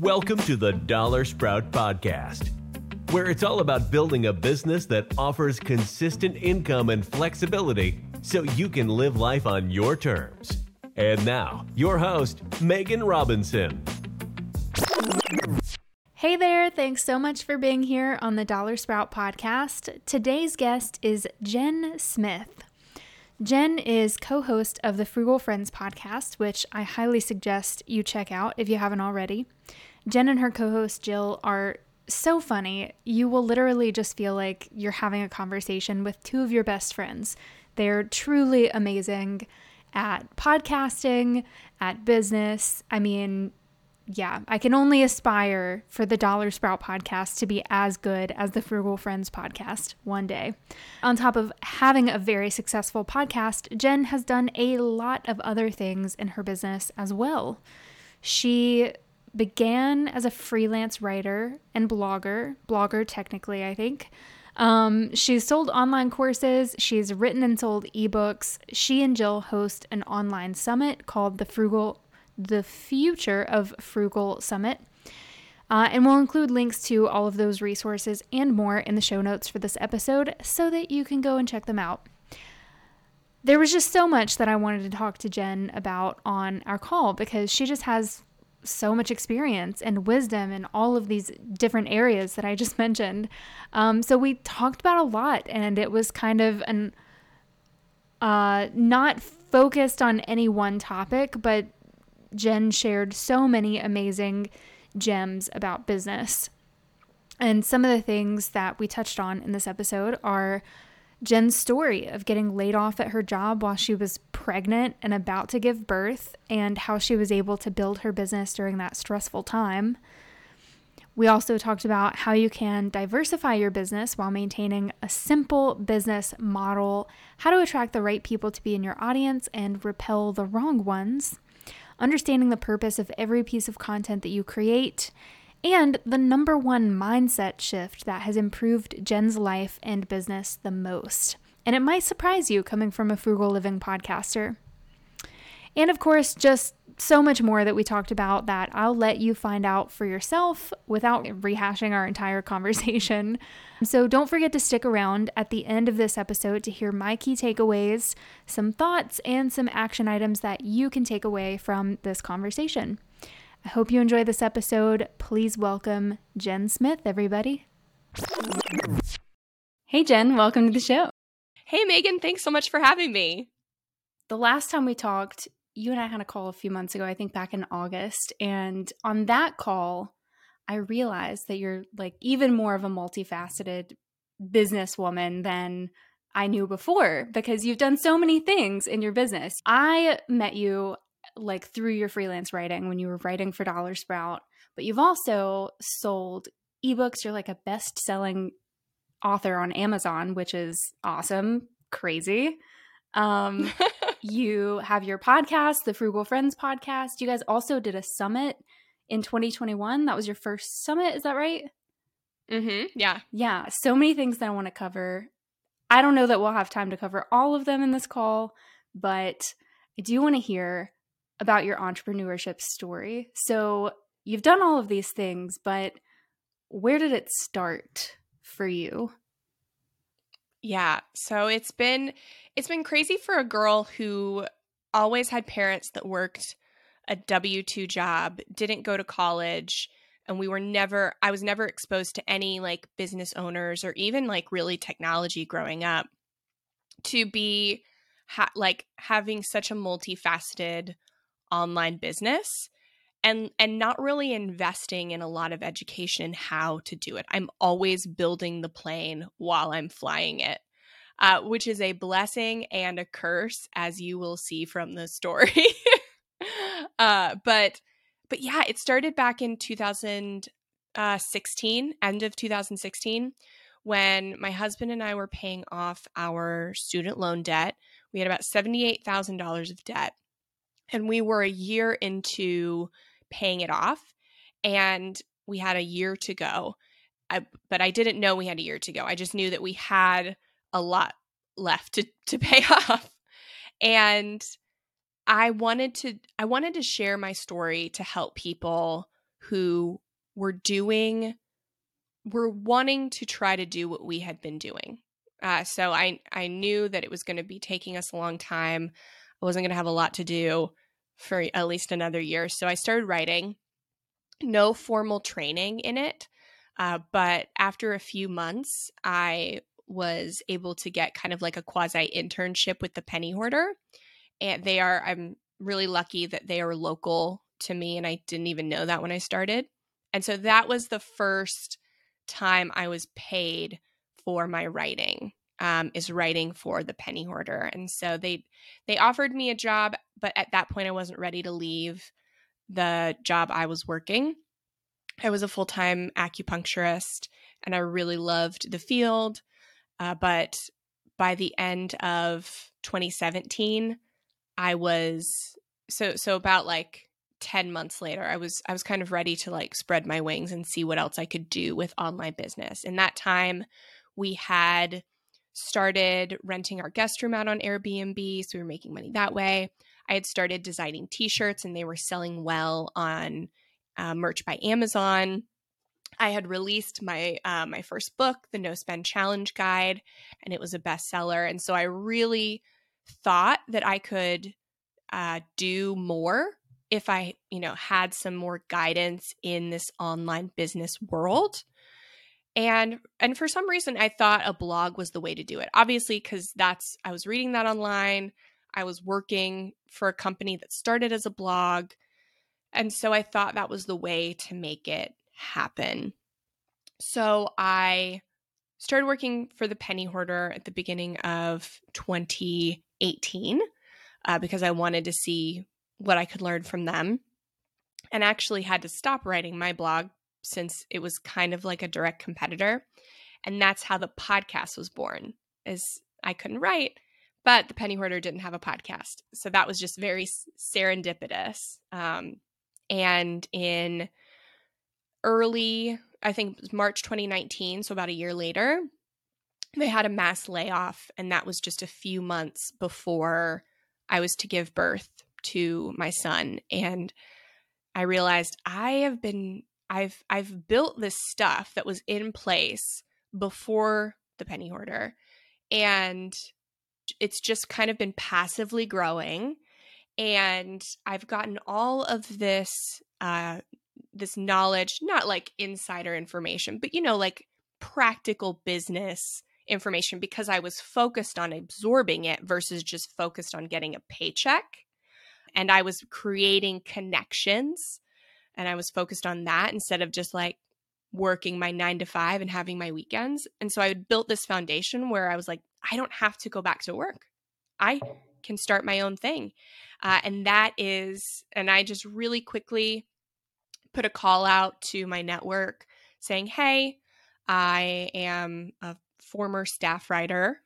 Welcome to the Dollar Sprout Podcast, where it's all about building a business that offers consistent income and flexibility so you can live life on your terms. And now, your host, Megan Robinson. Hey there, thanks so much for being here on the Dollar Sprout podcast. Today's guest is Jen Smith. Jen is co host of the Frugal Friends podcast, which I highly suggest you check out if you haven't already. Jen and her co host Jill are so funny. You will literally just feel like you're having a conversation with two of your best friends. They're truly amazing at podcasting, at business. I mean, yeah, I can only aspire for the Dollar Sprout podcast to be as good as the Frugal Friends podcast one day. On top of having a very successful podcast, Jen has done a lot of other things in her business as well. She began as a freelance writer and blogger, blogger technically, I think. Um, she's sold online courses, she's written and sold ebooks. She and Jill host an online summit called the Frugal the future of Frugal Summit. Uh, and we'll include links to all of those resources and more in the show notes for this episode so that you can go and check them out. There was just so much that I wanted to talk to Jen about on our call because she just has so much experience and wisdom in all of these different areas that I just mentioned. Um, so we talked about a lot, and it was kind of an uh, not focused on any one topic, but Jen shared so many amazing gems about business. And some of the things that we touched on in this episode are Jen's story of getting laid off at her job while she was pregnant and about to give birth, and how she was able to build her business during that stressful time. We also talked about how you can diversify your business while maintaining a simple business model, how to attract the right people to be in your audience and repel the wrong ones understanding the purpose of every piece of content that you create, and the number one mindset shift that has improved Jen's life and business the most. And it might surprise you coming from a frugal living podcaster. And of course, just so much more that we talked about that I'll let you find out for yourself without rehashing our entire conversation. So don't forget to stick around at the end of this episode to hear my key takeaways, some thoughts, and some action items that you can take away from this conversation. I hope you enjoy this episode. Please welcome Jen Smith, everybody. Hey, Jen, welcome to the show. Hey, Megan, thanks so much for having me. The last time we talked, you and I had a call a few months ago, I think back in August. And on that call, I realized that you're like even more of a multifaceted businesswoman than I knew before because you've done so many things in your business. I met you like through your freelance writing when you were writing for Dollar Sprout, but you've also sold ebooks. You're like a best selling author on Amazon, which is awesome, crazy. Um, you have your podcast, the Frugal Friends podcast. You guys also did a summit in 2021. That was your first summit, is that right? Mm-hmm. Yeah. Yeah. So many things that I want to cover. I don't know that we'll have time to cover all of them in this call, but I do want to hear about your entrepreneurship story. So you've done all of these things, but where did it start for you? Yeah. So it's been it's been crazy for a girl who always had parents that worked a W2 job, didn't go to college, and we were never I was never exposed to any like business owners or even like really technology growing up to be ha- like having such a multifaceted online business and and not really investing in a lot of education in how to do it. I'm always building the plane while I'm flying it. Uh, which is a blessing and a curse, as you will see from the story. uh, but but yeah, it started back in 2016, end of 2016, when my husband and I were paying off our student loan debt. We had about $78,000 of debt. And we were a year into paying it off and we had a year to go. I, but I didn't know we had a year to go. I just knew that we had a lot left to to pay off. And I wanted to I wanted to share my story to help people who were doing, were wanting to try to do what we had been doing. Uh, so I I knew that it was going to be taking us a long time. I wasn't going to have a lot to do for at least another year. So I started writing. No formal training in it, uh, but after a few months, I was able to get kind of like a quasi internship with the Penny Hoarder, and they are. I'm really lucky that they are local to me, and I didn't even know that when I started. And so that was the first time I was paid for my writing um, is writing for the penny hoarder. And so they they offered me a job but at that point i wasn't ready to leave the job i was working. I was a full-time acupuncturist and i really loved the field uh, but by the end of 2017 i was so so about like 10 months later i was i was kind of ready to like spread my wings and see what else i could do with online business. In that time we had started renting our guest room out on Airbnb. So we were making money that way. I had started designing t shirts and they were selling well on uh, merch by Amazon. I had released my uh, my first book, the No Spend Challenge Guide, and it was a bestseller. And so I really thought that I could uh, do more if I, you know, had some more guidance in this online business world and and for some reason i thought a blog was the way to do it. Obviously because that's i was reading that online. I was working for a company that started as a blog. And so i thought that was the way to make it happen. So i started working for the penny hoarder at the beginning of 2018 uh, because i wanted to see what i could learn from them. And actually had to stop writing my blog since it was kind of like a direct competitor. And that's how the podcast was born. Is I couldn't write, but the Penny Hoarder didn't have a podcast. So that was just very serendipitous. Um, and in early, I think March 2019, so about a year later, they had a mass layoff. And that was just a few months before I was to give birth to my son. And I realized I have been I've I've built this stuff that was in place before the penny hoarder and it's just kind of been passively growing and I've gotten all of this uh this knowledge, not like insider information, but you know like practical business information because I was focused on absorbing it versus just focused on getting a paycheck. And I was creating connections and I was focused on that instead of just like working my nine to five and having my weekends. And so I built this foundation where I was like, I don't have to go back to work. I can start my own thing. Uh, and that is, and I just really quickly put a call out to my network saying, Hey, I am a former staff writer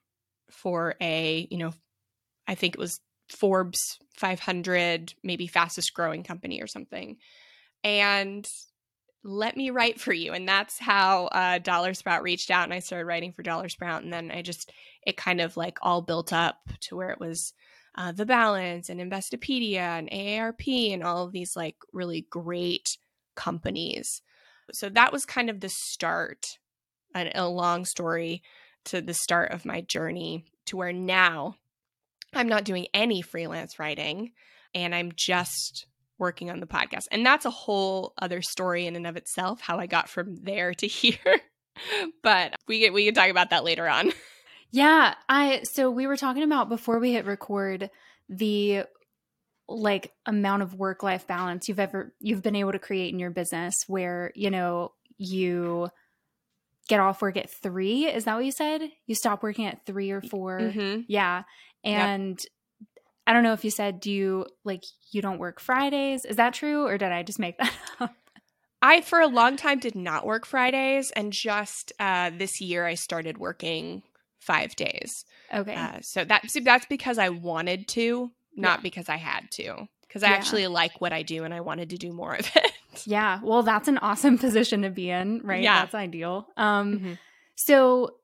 for a, you know, I think it was Forbes 500, maybe fastest growing company or something and let me write for you. And that's how uh, Dollar Sprout reached out and I started writing for Dollar Sprout. And then I just, it kind of like all built up to where it was uh, The Balance and Investopedia and AARP and all of these like really great companies. So that was kind of the start, a, a long story to the start of my journey to where now I'm not doing any freelance writing and I'm just working on the podcast. And that's a whole other story in and of itself, how I got from there to here. but we get we can talk about that later on. Yeah, I so we were talking about before we hit record the like amount of work life balance you've ever you've been able to create in your business where, you know, you get off work at 3, is that what you said? You stop working at 3 or 4. Mm-hmm. Yeah. And yep. I don't know if you said do you like you don't work Fridays. Is that true or did I just make that up? I for a long time did not work Fridays and just uh, this year I started working 5 days. Okay. Uh, so that's that's because I wanted to, not yeah. because I had to. Cuz I yeah. actually like what I do and I wanted to do more of it. Yeah. Well, that's an awesome position to be in, right? Yeah. That's ideal. Um mm-hmm. so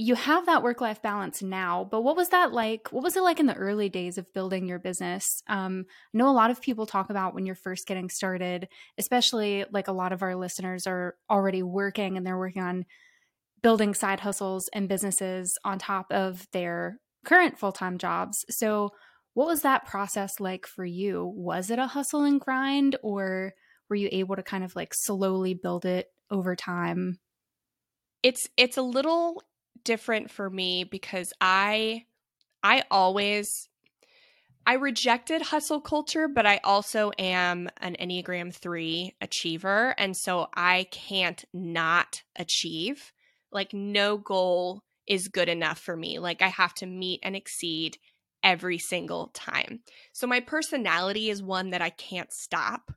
you have that work life balance now, but what was that like? What was it like in the early days of building your business? Um, I know a lot of people talk about when you're first getting started, especially like a lot of our listeners are already working and they're working on building side hustles and businesses on top of their current full time jobs. So, what was that process like for you? Was it a hustle and grind, or were you able to kind of like slowly build it over time? It's it's a little different for me because I I always I rejected hustle culture, but I also am an Enneagram 3 achiever. And so I can't not achieve. Like, no goal is good enough for me. Like, I have to meet and exceed every single time. So my personality is one that I can't stop.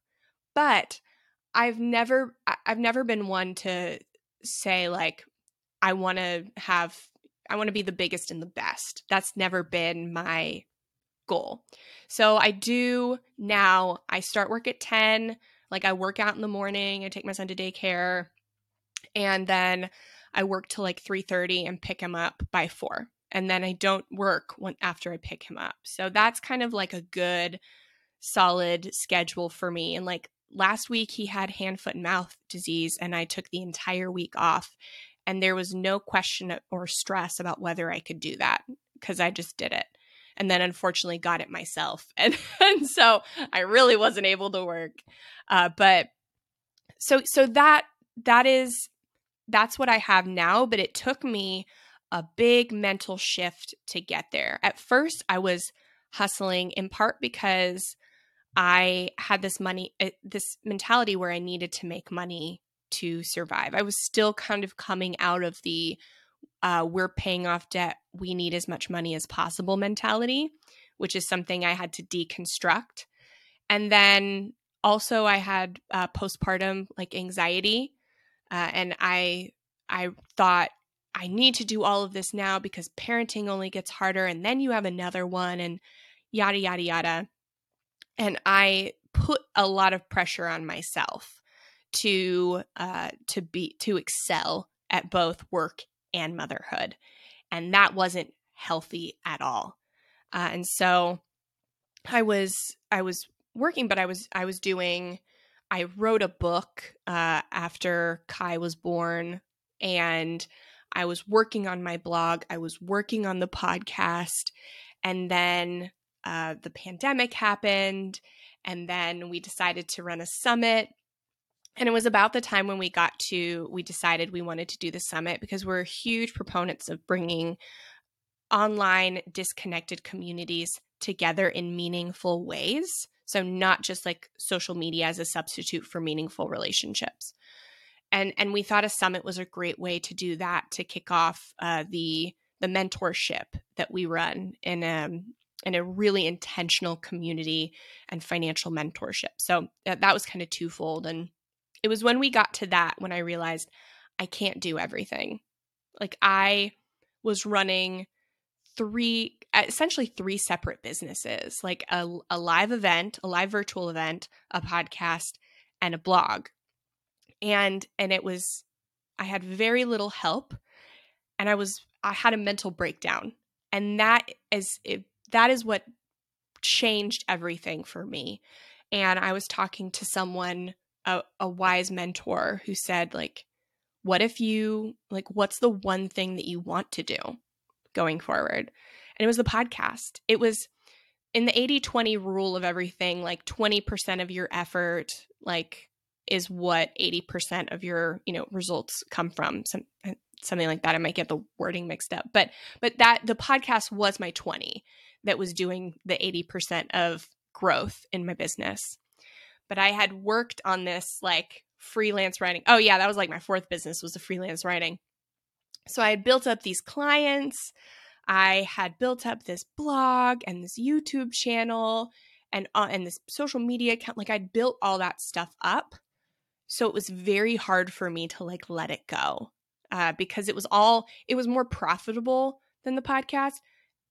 But I've never I've never been one to say like I want to have I want to be the biggest and the best. That's never been my goal. So I do now I start work at 10, like I work out in the morning, I take my son to daycare and then I work till like 3:30 and pick him up by 4. And then I don't work when after I pick him up. So that's kind of like a good solid schedule for me and like last week he had hand foot and mouth disease and I took the entire week off and there was no question or stress about whether I could do that because I just did it. And then unfortunately got it myself. And, and so I really wasn't able to work. Uh, but so so that that is that's what I have now, but it took me a big mental shift to get there. At first, I was hustling in part because I had this money, uh, this mentality where I needed to make money to survive. I was still kind of coming out of the uh, we're paying off debt, we need as much money as possible mentality, which is something I had to deconstruct. And then also, I had uh, postpartum like anxiety, uh, and I I thought I need to do all of this now because parenting only gets harder, and then you have another one, and yada yada yada. And I put a lot of pressure on myself to uh, to be to excel at both work and motherhood, and that wasn't healthy at all. Uh, and so I was I was working, but I was I was doing. I wrote a book uh, after Kai was born, and I was working on my blog. I was working on the podcast, and then uh, the pandemic happened, and then we decided to run a summit and it was about the time when we got to, we decided we wanted to do the summit because we're huge proponents of bringing online disconnected communities together in meaningful ways. So, not just like social media as a substitute for meaningful relationships. And, and we thought a summit was a great way to do that to kick off uh, the the mentorship that we run in a um, in a really intentional community and financial mentorship. So that, that was kind of twofold. And it was when we got to that when I realized I can't do everything. Like I was running three essentially three separate businesses like a, a live event a live virtual event a podcast and a blog. And and it was i had very little help and i was i had a mental breakdown. And that is it, that is what changed everything for me. And i was talking to someone a, a wise mentor who said like what if you like what's the one thing that you want to do going forward? And it was the podcast. It was in the 80-20 rule of everything like 20% of your effort like is what 80% of your you know results come from some uh, something like that. I might get the wording mixed up but but that the podcast was my 20 that was doing the 80% of growth in my business but I had worked on this like freelance writing. Oh yeah, that was like my fourth business was the freelance writing. So I had built up these clients. I had built up this blog and this YouTube channel and uh, and this social media account. Like I'd built all that stuff up. So it was very hard for me to like let it go uh, because it was all it was more profitable than the podcast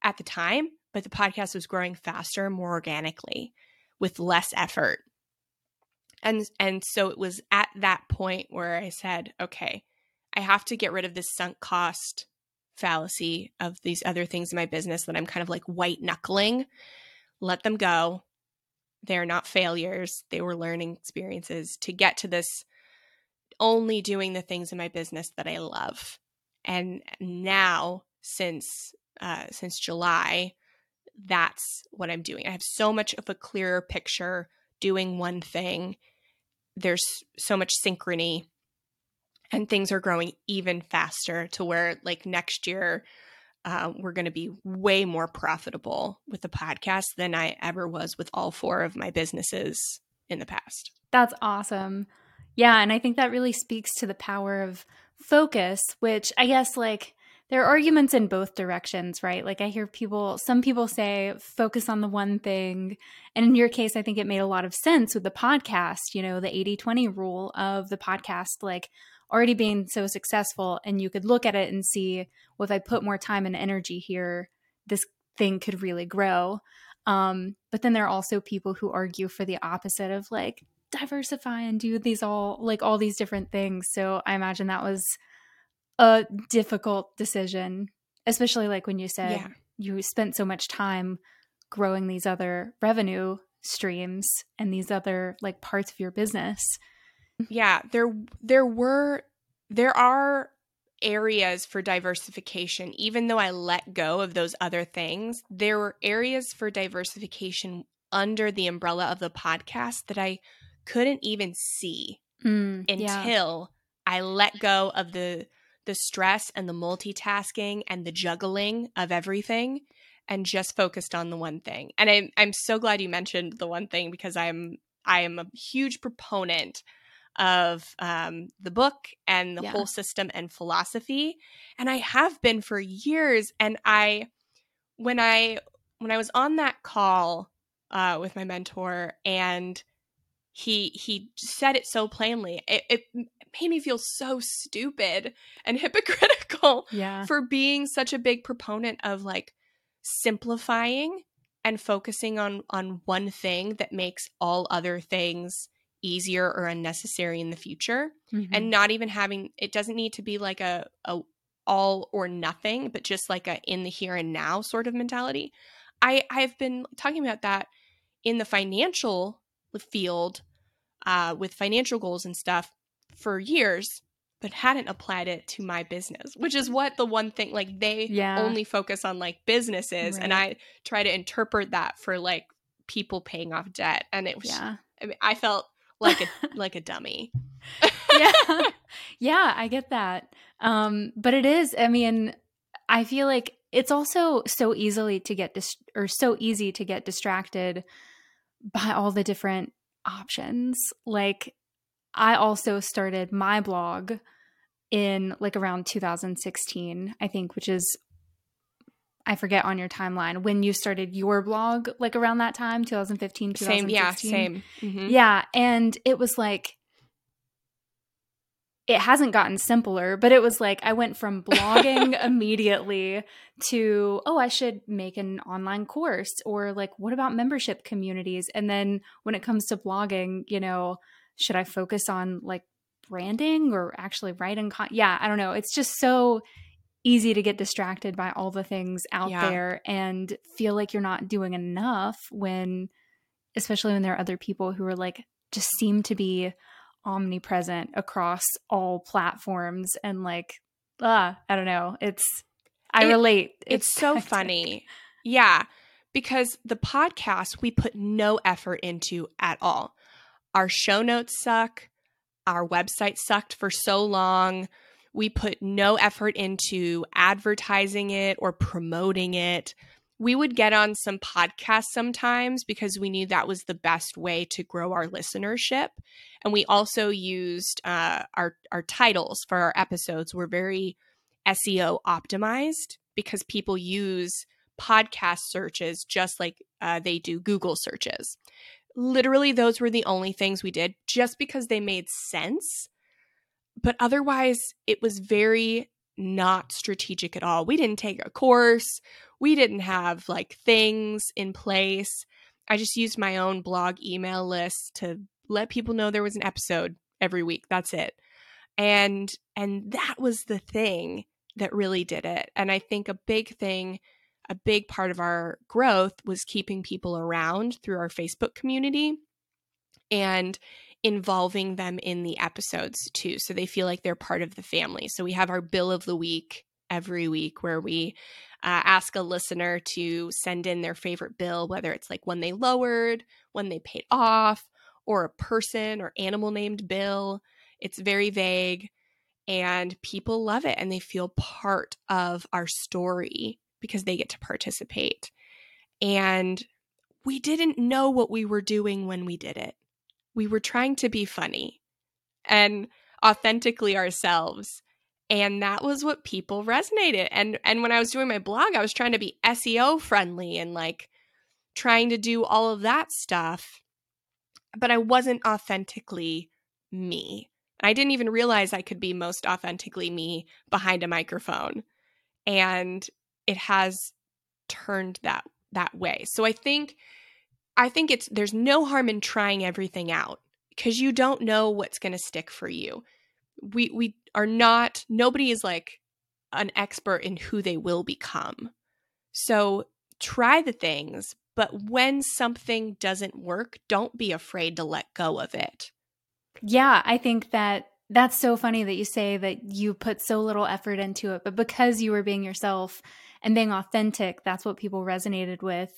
at the time, but the podcast was growing faster, more organically, with less effort and and so it was at that point where I said, okay, I have to get rid of this sunk cost fallacy of these other things in my business that I'm kind of like white knuckling. Let them go. They're not failures. They were learning experiences to get to this only doing the things in my business that I love. And now since uh since July, that's what I'm doing. I have so much of a clearer picture doing one thing. There's so much synchrony and things are growing even faster to where like next year uh, we're going to be way more profitable with the podcast than I ever was with all four of my businesses in the past. That's awesome. Yeah, and I think that really speaks to the power of focus, which I guess like there are arguments in both directions, right? Like I hear people, some people say focus on the one thing. And in your case, I think it made a lot of sense with the podcast, you know, the 80 20 rule of the podcast, like already being so successful. And you could look at it and see, well, if I put more time and energy here, this thing could really grow. Um, but then there are also people who argue for the opposite of like diversify and do these all like all these different things. So I imagine that was a difficult decision, especially like when you said yeah. you spent so much time growing these other revenue streams and these other like parts of your business. Yeah, there there were there are areas for diversification even though I let go of those other things. There were areas for diversification under the umbrella of the podcast that I couldn't even see mm, until yeah. I let go of the the stress and the multitasking and the juggling of everything and just focused on the one thing. And I'm I'm so glad you mentioned the one thing because I'm I am a huge proponent of um, the book and the yeah. whole system and philosophy, and I have been for years. And I, when I when I was on that call uh, with my mentor, and he he said it so plainly, it, it made me feel so stupid and hypocritical yeah. for being such a big proponent of like simplifying and focusing on on one thing that makes all other things easier or unnecessary in the future mm-hmm. and not even having it doesn't need to be like a, a all or nothing but just like a in the here and now sort of mentality i i've been talking about that in the financial field uh, with financial goals and stuff for years but hadn't applied it to my business, which is what the one thing like they yeah. only focus on like businesses right. and I try to interpret that for like people paying off debt and it was yeah. I mean I felt like a like a dummy. yeah. Yeah, I get that. Um but it is I mean I feel like it's also so easily to get dis- or so easy to get distracted by all the different options. Like I also started my blog in like around 2016, I think, which is I forget on your timeline when you started your blog, like around that time, 2015, 2016. Same, yeah, same. Mm-hmm. Yeah, and it was like it hasn't gotten simpler, but it was like I went from blogging immediately to, oh, I should make an online course or like, what about membership communities? And then when it comes to blogging, you know, should I focus on like branding or actually writing? Con- yeah, I don't know. It's just so easy to get distracted by all the things out yeah. there and feel like you're not doing enough when, especially when there are other people who are like, just seem to be omnipresent across all platforms and like, ah, I don't know. It's, I it, relate. It's, it's so funny. Yeah. Because the podcast we put no effort into at all. Our show notes suck. Our website sucked for so long. We put no effort into advertising it or promoting it. We would get on some podcasts sometimes because we knew that was the best way to grow our listenership. And we also used uh, our our titles for our episodes were very SEO optimized because people use podcast searches just like uh, they do Google searches literally those were the only things we did just because they made sense. But otherwise, it was very not strategic at all. We didn't take a course, we didn't have like things in place. I just used my own blog email list to let people know there was an episode every week. That's it. And and that was the thing that really did it. And I think a big thing, a big part of our growth was keeping people around through our Facebook community and involving them in the episodes too. So they feel like they're part of the family. So we have our bill of the week every week where we uh, ask a listener to send in their favorite bill, whether it's like when they lowered, when they paid off, or a person or animal named bill. It's very vague and people love it and they feel part of our story because they get to participate. And we didn't know what we were doing when we did it. We were trying to be funny and authentically ourselves. And that was what people resonated. And and when i was doing my blog i was trying to be seo friendly and like trying to do all of that stuff. But i wasn't authentically me. I didn't even realize i could be most authentically me behind a microphone. And it has turned that that way so i think i think it's there's no harm in trying everything out because you don't know what's going to stick for you we we are not nobody is like an expert in who they will become. So try the things, but when something doesn't work, don't be afraid to let go of it. Yeah, I think that that's so funny that you say that you put so little effort into it, but because you were being yourself and being authentic, that's what people resonated with.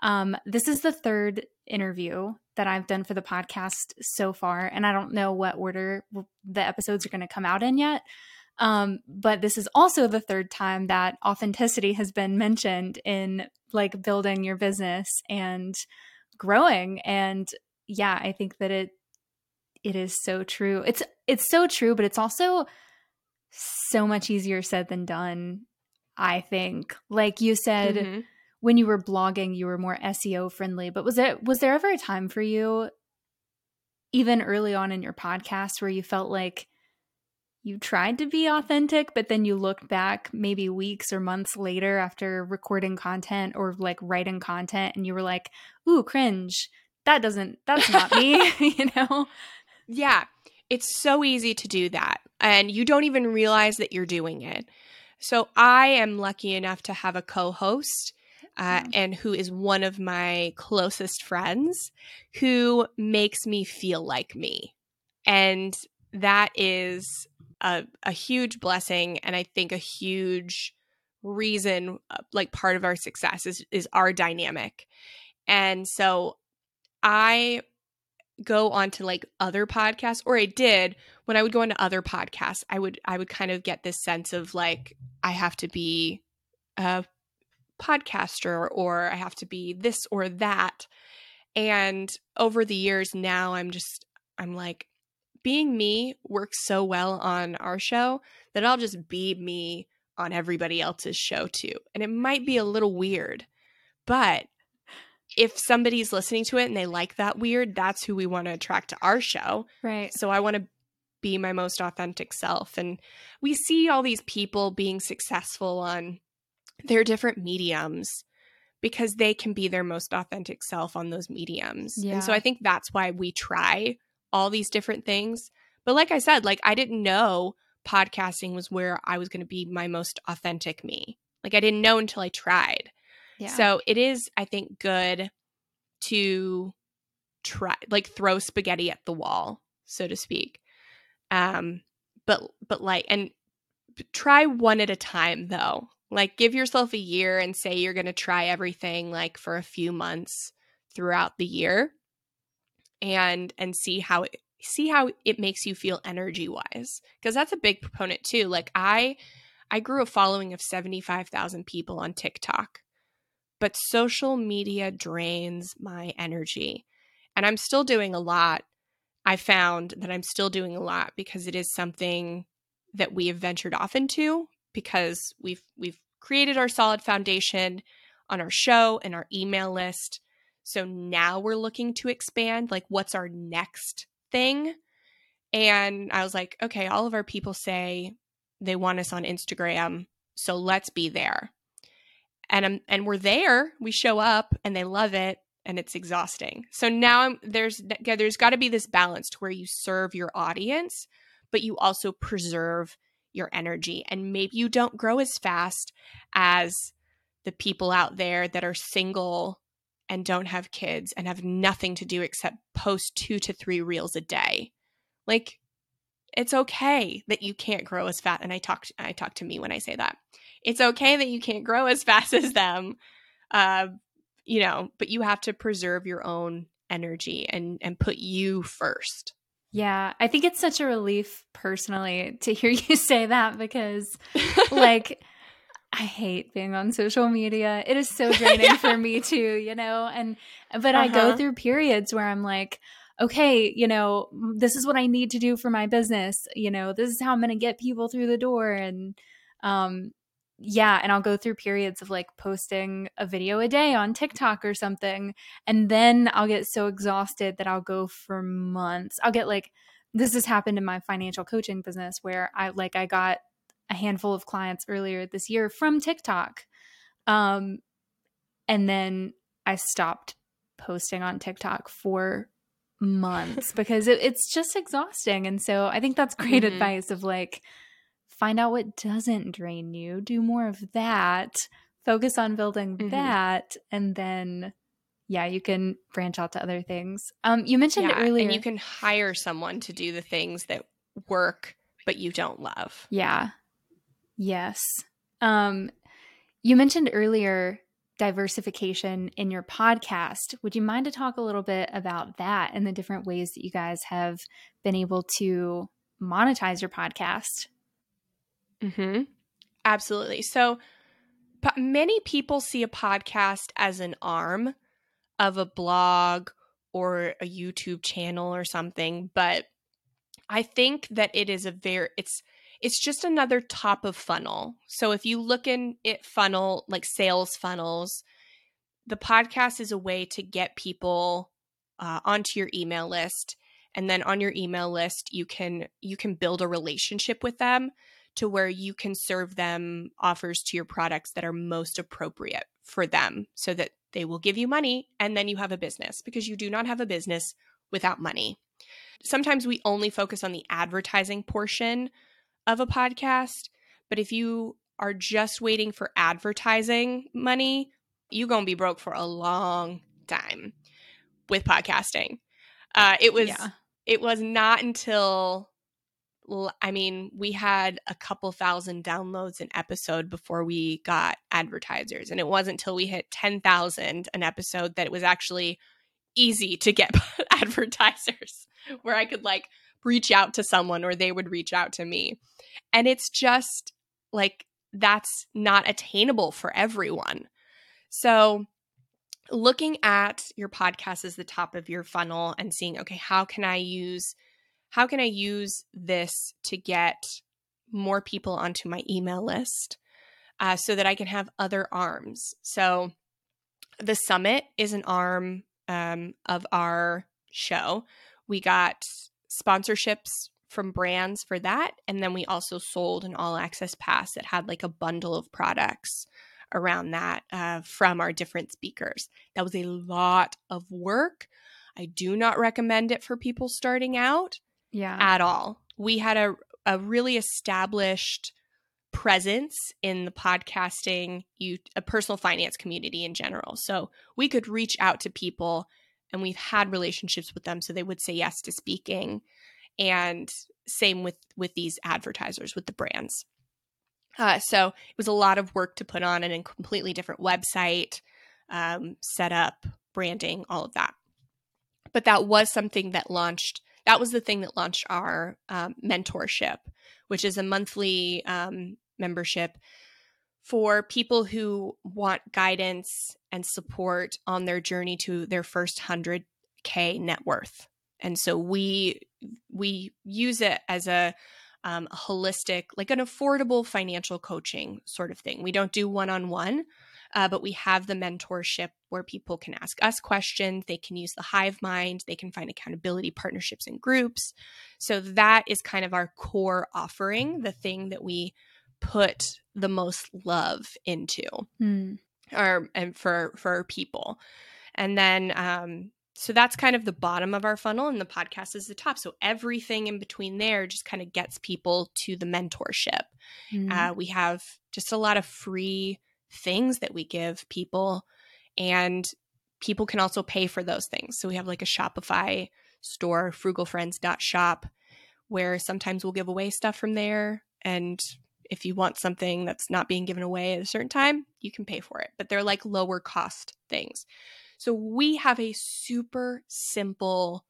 Um, this is the third interview that I've done for the podcast so far, and I don't know what order the episodes are going to come out in yet. Um, but this is also the third time that authenticity has been mentioned in like building your business and growing. And yeah, I think that it it is so true. It's it's so true, but it's also so much easier said than done. I think, like you said. Mm-hmm when you were blogging you were more SEO friendly, but was it was there ever a time for you even early on in your podcast where you felt like you tried to be authentic, but then you looked back maybe weeks or months later after recording content or like writing content and you were like, ooh, cringe. That doesn't, that's not me, you know? Yeah. It's so easy to do that. And you don't even realize that you're doing it. So I am lucky enough to have a co host uh, mm. and who is one of my closest friends who makes me feel like me. And that is a, a huge blessing. And I think a huge reason, uh, like part of our success is, is our dynamic. And so I go on to like other podcasts or I did when I would go into other podcasts I would I would kind of get this sense of like I have to be a podcaster or I have to be this or that. And over the years now I'm just I'm like being me works so well on our show that I'll just be me on everybody else's show too. And it might be a little weird, but if somebody's listening to it and they like that weird, that's who we want to attract to our show. Right. So I want to be my most authentic self. And we see all these people being successful on their different mediums because they can be their most authentic self on those mediums. Yeah. And so I think that's why we try all these different things. But like I said, like I didn't know podcasting was where I was going to be my most authentic me. Like I didn't know until I tried. Yeah. So it is I think good to try like throw spaghetti at the wall, so to speak. Um but but like and try one at a time though. Like give yourself a year and say you're to try everything like for a few months throughout the year and and see how it see how it makes you feel energy wise because that's a big proponent too. Like I I grew a following of 75,000 people on TikTok. But social media drains my energy. And I'm still doing a lot. I found that I'm still doing a lot because it is something that we have ventured off into because we've we've created our solid foundation on our show and our email list. So now we're looking to expand like what's our next thing? And I was like, okay, all of our people say they want us on Instagram, so let's be there. And I'm, and we're there. We show up and they love it and it's exhausting. So now I'm, there's there's got to be this balance to where you serve your audience, but you also preserve your energy. And maybe you don't grow as fast as the people out there that are single and don't have kids and have nothing to do except post two to three reels a day. Like, it's okay that you can't grow as fast. And I talk, I talk to me when I say that. It's okay that you can't grow as fast as them, uh, you know, but you have to preserve your own energy and and put you first. Yeah, I think it's such a relief personally to hear you say that because like I hate being on social media. It is so draining yeah. for me too, you know. And but uh-huh. I go uh-huh. through periods where I'm like, okay, you know, this is what I need to do for my business. You know, this is how I'm going to get people through the door and um yeah, and I'll go through periods of like posting a video a day on TikTok or something. And then I'll get so exhausted that I'll go for months. I'll get like, this has happened in my financial coaching business where I like, I got a handful of clients earlier this year from TikTok. Um, and then I stopped posting on TikTok for months because it, it's just exhausting. And so I think that's great mm-hmm. advice of like, find out what doesn't drain you, do more of that, focus on building mm-hmm. that, and then yeah, you can branch out to other things. Um, you mentioned yeah, earlier, and you can hire someone to do the things that work but you don't love. Yeah. Yes. Um, you mentioned earlier diversification in your podcast. Would you mind to talk a little bit about that and the different ways that you guys have been able to monetize your podcast? Mm-hmm. Absolutely. So many people see a podcast as an arm of a blog or a YouTube channel or something, but I think that it is a very it's it's just another top of funnel. So if you look in it funnel like sales funnels, the podcast is a way to get people uh, onto your email list and then on your email list you can you can build a relationship with them to where you can serve them offers to your products that are most appropriate for them so that they will give you money and then you have a business because you do not have a business without money. Sometimes we only focus on the advertising portion of a podcast, but if you are just waiting for advertising money, you're going to be broke for a long time with podcasting. Uh, it was yeah. it was not until I mean, we had a couple thousand downloads an episode before we got advertisers. And it wasn't until we hit 10,000 an episode that it was actually easy to get advertisers where I could like reach out to someone or they would reach out to me. And it's just like that's not attainable for everyone. So, looking at your podcast as the top of your funnel and seeing, okay, how can I use how can I use this to get more people onto my email list uh, so that I can have other arms? So, the summit is an arm um, of our show. We got sponsorships from brands for that. And then we also sold an all access pass that had like a bundle of products around that uh, from our different speakers. That was a lot of work. I do not recommend it for people starting out yeah. at all. We had a, a really established presence in the podcasting you a personal finance community in general. So we could reach out to people and we've had relationships with them so they would say yes to speaking. And same with with these advertisers with the brands. Uh, so it was a lot of work to put on an, a completely different website um, set up branding all of that. But that was something that launched that was the thing that launched our um, mentorship, which is a monthly um, membership for people who want guidance and support on their journey to their first 100k net worth. And so we we use it as a um, a holistic, like an affordable financial coaching sort of thing. We don't do one on one, uh, but we have the mentorship where people can ask us questions. They can use the hive mind. They can find accountability partnerships and groups. So that is kind of our core offering, the thing that we put the most love into, mm. or and for for people. And then um, so that's kind of the bottom of our funnel, and the podcast is the top. So everything in between there just kind of gets people to the mentorship. Mm-hmm. Uh, we have just a lot of free things that we give people, and people can also pay for those things. So we have like a Shopify store, frugalfriends.shop, where sometimes we'll give away stuff from there. And if you want something that's not being given away at a certain time, you can pay for it. But they're like lower cost things. So we have a super simple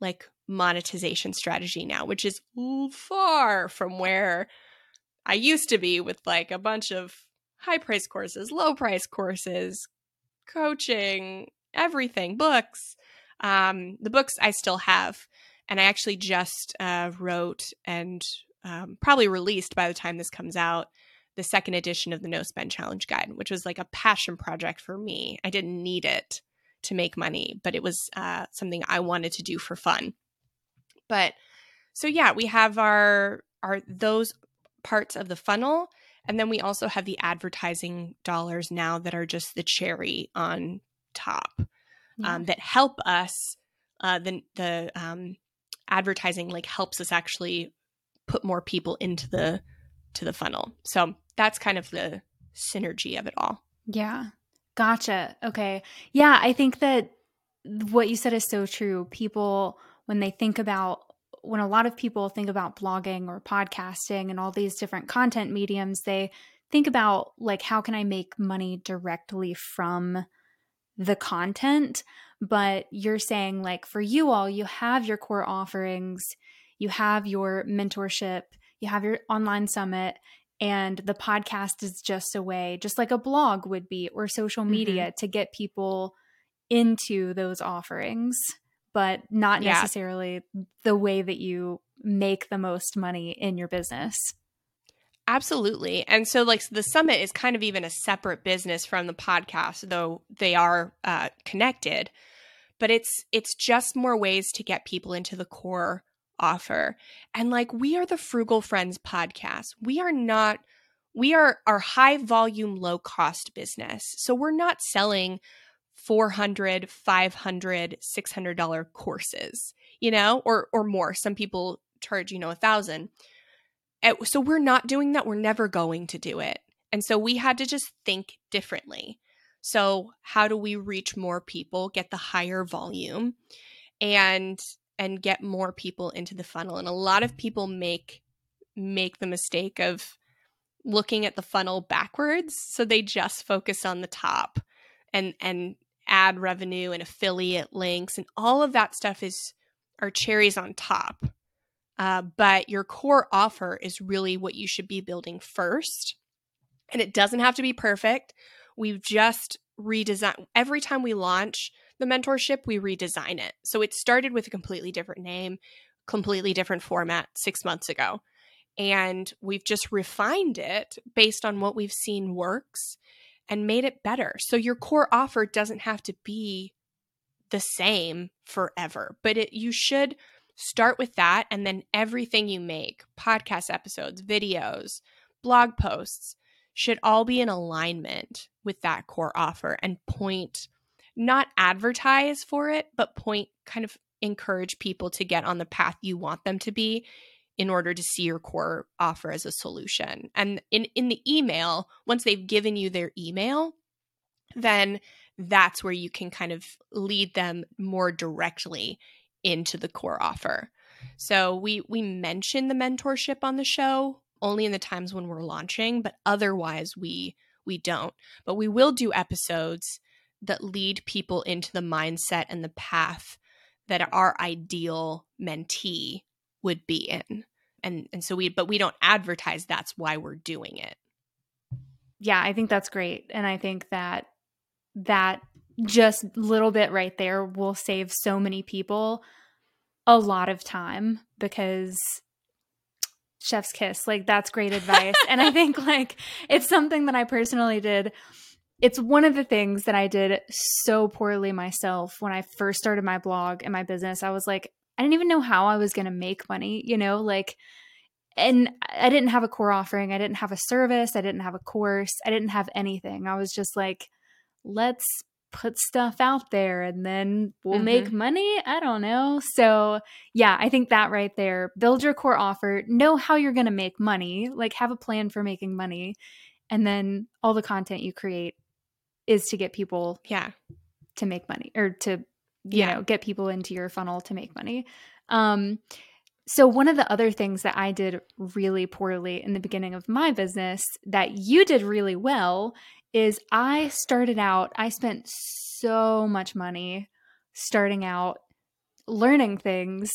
like monetization strategy now, which is far from where I used to be with like a bunch of high price courses, low price courses, coaching, everything, books. Um, the books I still have, and I actually just uh, wrote and um, probably released by the time this comes out the second edition of the No Spend Challenge Guide, which was like a passion project for me. I didn't need it to make money, but it was uh, something I wanted to do for fun. But so yeah, we have our our those parts of the funnel, and then we also have the advertising dollars now that are just the cherry on top yeah. um, that help us. Uh, the the um, advertising like helps us actually put more people into the to the funnel. So that's kind of the synergy of it all. Yeah. Gotcha. Okay. Yeah, I think that what you said is so true. People when they think about when a lot of people think about blogging or podcasting and all these different content mediums, they think about like how can I make money directly from the content, but you're saying like for you all you have your core offerings, you have your mentorship, you have your online summit, and the podcast is just a way, just like a blog would be or social media mm-hmm. to get people into those offerings, but not yeah. necessarily the way that you make the most money in your business. Absolutely. And so, like, the summit is kind of even a separate business from the podcast, though they are uh, connected. But it's it's just more ways to get people into the core offer. And like we are the Frugal Friends podcast. We are not we are our high volume low cost business. So we're not selling 400, 500, 600 dollar courses, you know, or or more. Some people charge, you know, a thousand. So we're not doing that. We're never going to do it. And so we had to just think differently. So, how do we reach more people, get the higher volume? And and get more people into the funnel and a lot of people make make the mistake of looking at the funnel backwards so they just focus on the top and and ad revenue and affiliate links and all of that stuff is are cherries on top uh, but your core offer is really what you should be building first and it doesn't have to be perfect we've just redesigned every time we launch the mentorship, we redesign it. So it started with a completely different name, completely different format six months ago. And we've just refined it based on what we've seen works and made it better. So your core offer doesn't have to be the same forever, but it you should start with that and then everything you make, podcast episodes, videos, blog posts should all be in alignment with that core offer and point not advertise for it, but point kind of encourage people to get on the path you want them to be in order to see your core offer as a solution. And in in the email, once they've given you their email, then that's where you can kind of lead them more directly into the core offer. So we we mention the mentorship on the show only in the times when we're launching, but otherwise we we don't. But we will do episodes that lead people into the mindset and the path that our ideal mentee would be in. And and so we but we don't advertise that's why we're doing it. Yeah, I think that's great. And I think that that just little bit right there will save so many people a lot of time because chef's kiss like that's great advice and i think like it's something that i personally did it's one of the things that I did so poorly myself when I first started my blog and my business. I was like, I didn't even know how I was going to make money, you know, like, and I didn't have a core offering. I didn't have a service. I didn't have a course. I didn't have anything. I was just like, let's put stuff out there and then we'll mm-hmm. make money. I don't know. So, yeah, I think that right there build your core offer, know how you're going to make money, like have a plan for making money. And then all the content you create is to get people yeah to make money or to you yeah. know get people into your funnel to make money um so one of the other things that i did really poorly in the beginning of my business that you did really well is i started out i spent so much money starting out learning things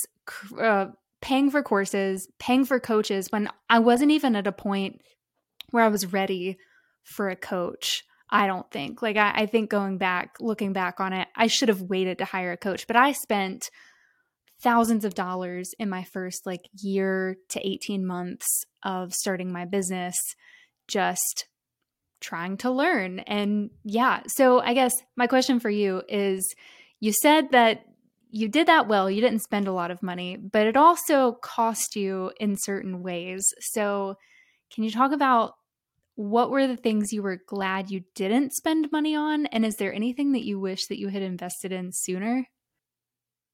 uh, paying for courses paying for coaches when i wasn't even at a point where i was ready for a coach I don't think. Like, I, I, think going back, looking back on it, I should have waited to hire a coach, but I spent thousands of dollars in my first like year to 18 months of starting my business just trying to learn. And yeah, so I guess my question for you is you said that you did that well, you didn't spend a lot of money, but it also cost you in certain ways. So, can you talk about what were the things you were glad you didn't spend money on? And is there anything that you wish that you had invested in sooner?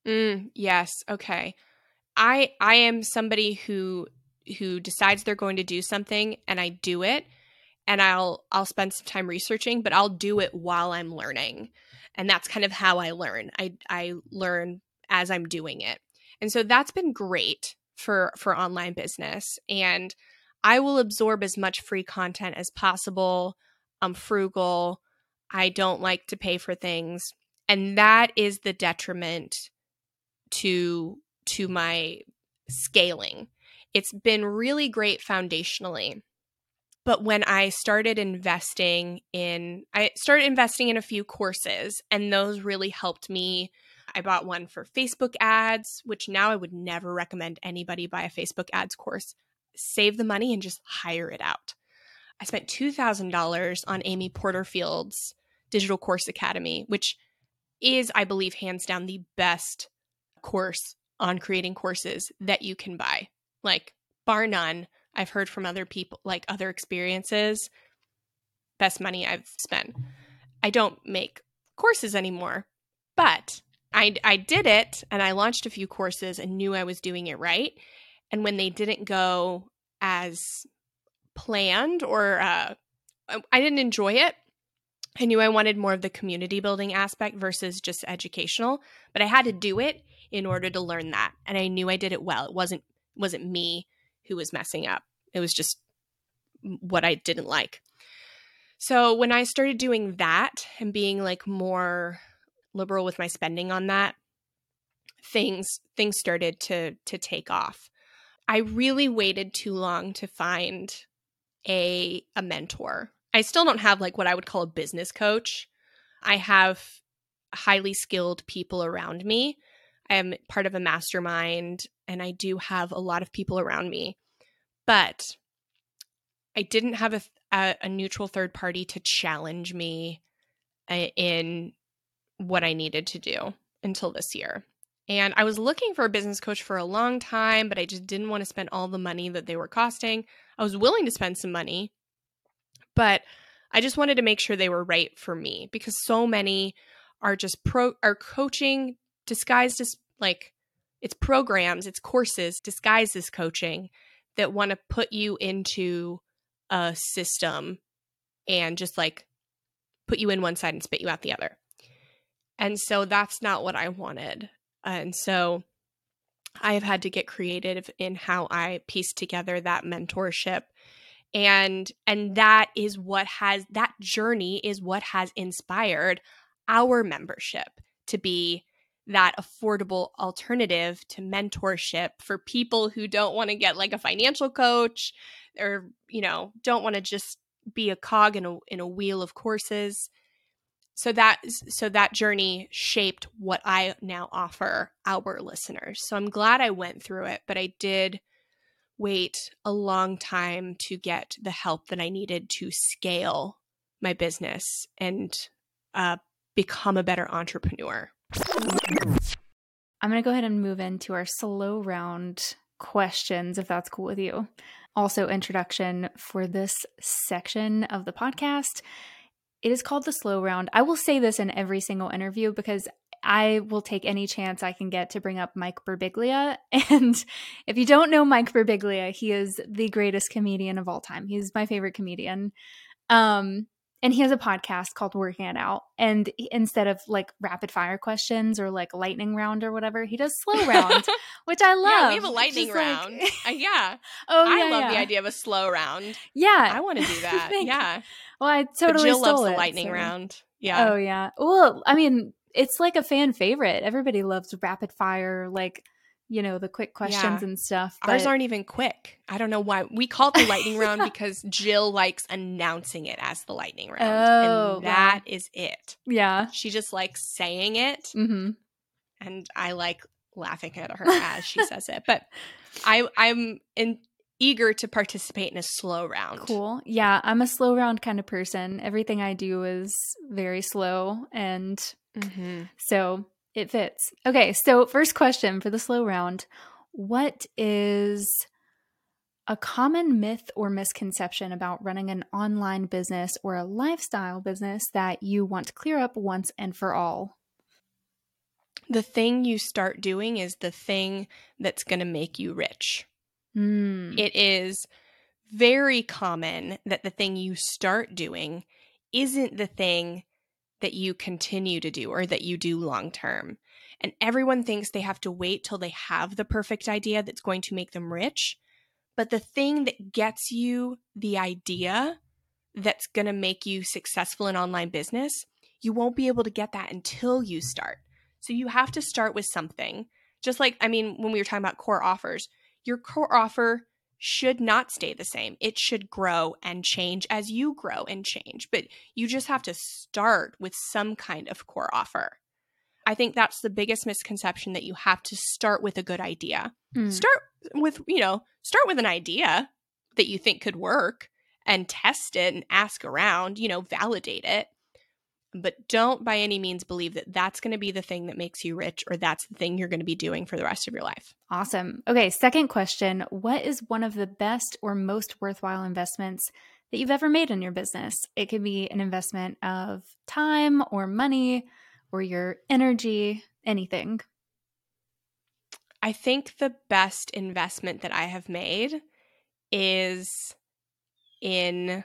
Mm, yes okay. I i am somebody who who decides they're going to do something and i do it and i'll i'll spend some time researching but i'll do it while i'm learning. And that's kind of how i learn. I i learn as i'm doing it. And so that's been great for for online business. And I will absorb as much free content as possible. I'm frugal. I don't like to pay for things. And that is the detriment to to my scaling. It's been really great foundationally. But when I started investing in I started investing in a few courses and those really helped me I bought one for Facebook ads, which now I would never recommend anybody buy a Facebook ads course save the money and just hire it out. I spent $2,000 on Amy Porterfield's Digital Course Academy, which is, I believe, hands down the best course on creating courses that you can buy. Like, bar none. I've heard from other people, like other experiences, best money I've spent. I don't make courses anymore, but I, I did it and I launched a few courses and knew I was doing it right and when they didn't go as planned or uh, I didn't enjoy it. I knew I wanted more of the community building aspect versus just educational, but I had to do it in order to learn that. And I knew I did it well. It wasn't wasn't me who was messing up. It was just what I didn't like. So when I started doing that and being like more liberal with my spending on that, things things started to to take off. I really waited too long to find a a mentor. I still don't have like what I would call a business coach. I have highly skilled people around me. I am part of a mastermind and I do have a lot of people around me. But I didn't have a, a, a neutral third party to challenge me uh, in what I needed to do until this year. And I was looking for a business coach for a long time, but I just didn't want to spend all the money that they were costing. I was willing to spend some money, but I just wanted to make sure they were right for me because so many are just pro are coaching disguised as like it's programs, it's courses disguised as coaching that want to put you into a system and just like put you in one side and spit you out the other. And so that's not what I wanted. And so I have had to get creative in how I piece together that mentorship. And and that is what has that journey is what has inspired our membership to be that affordable alternative to mentorship for people who don't want to get like a financial coach or you know don't want to just be a cog in a in a wheel of courses so that so that journey shaped what i now offer our listeners. So i'm glad i went through it but i did wait a long time to get the help that i needed to scale my business and uh, become a better entrepreneur. I'm going to go ahead and move into our slow round questions if that's cool with you. Also introduction for this section of the podcast It is called the slow round. I will say this in every single interview because I will take any chance I can get to bring up Mike Birbiglia. And if you don't know Mike Birbiglia, he is the greatest comedian of all time. He's my favorite comedian. Um, and he has a podcast called Working It Out. And instead of like rapid fire questions or like lightning round or whatever, he does slow round, which I love. Yeah, we have a lightning round. Like... uh, yeah. Oh, yeah. I love yeah. the idea of a slow round. Yeah. I want to do that. yeah. Well, I totally but Jill loves it, the lightning so. round. Yeah. Oh, yeah. Well, I mean, it's like a fan favorite. Everybody loves rapid fire, like you know the quick questions Yeah. and stuff. Ours aren't even quick. I don't know why. We call it the lightning round because Jill likes announcing it as the lightning round. Oh, and that is it. Yeah. She just likes saying it, hmm and I like laughing at her as she says it. But I, I'm in, eager to participate in a slow round. Cool. Yeah, I'm a slow round kind of person. Everything I do is very slow, and Mm-hmm. so it fits. Okay, so first question for the slow round: What is a common myth or misconception about running an online business or a lifestyle business that you want to clear up once and for all? The thing you start doing is the thing that's going to make you rich. Hmm. It is very common that the thing you start doing isn't the thing that you continue to do or that you do long term. And everyone thinks they have to wait till they have the perfect idea that's going to make them rich. But the thing that gets you the idea that's going to make you successful in online business, you won't be able to get that until you start. So you have to start with something. Just like, I mean, when we were talking about core offers, your core offer should not stay the same. It should grow and change as you grow and change. But you just have to start with some kind of core offer. I think that's the biggest misconception that you have to start with a good idea. Hmm. Start with, you know, start with an idea that you think could work and test it and ask around, you know, validate it. But don't by any means believe that that's going to be the thing that makes you rich or that's the thing you're going to be doing for the rest of your life. Awesome. Okay, second question What is one of the best or most worthwhile investments that you've ever made in your business? It could be an investment of time or money or your energy, anything. I think the best investment that I have made is in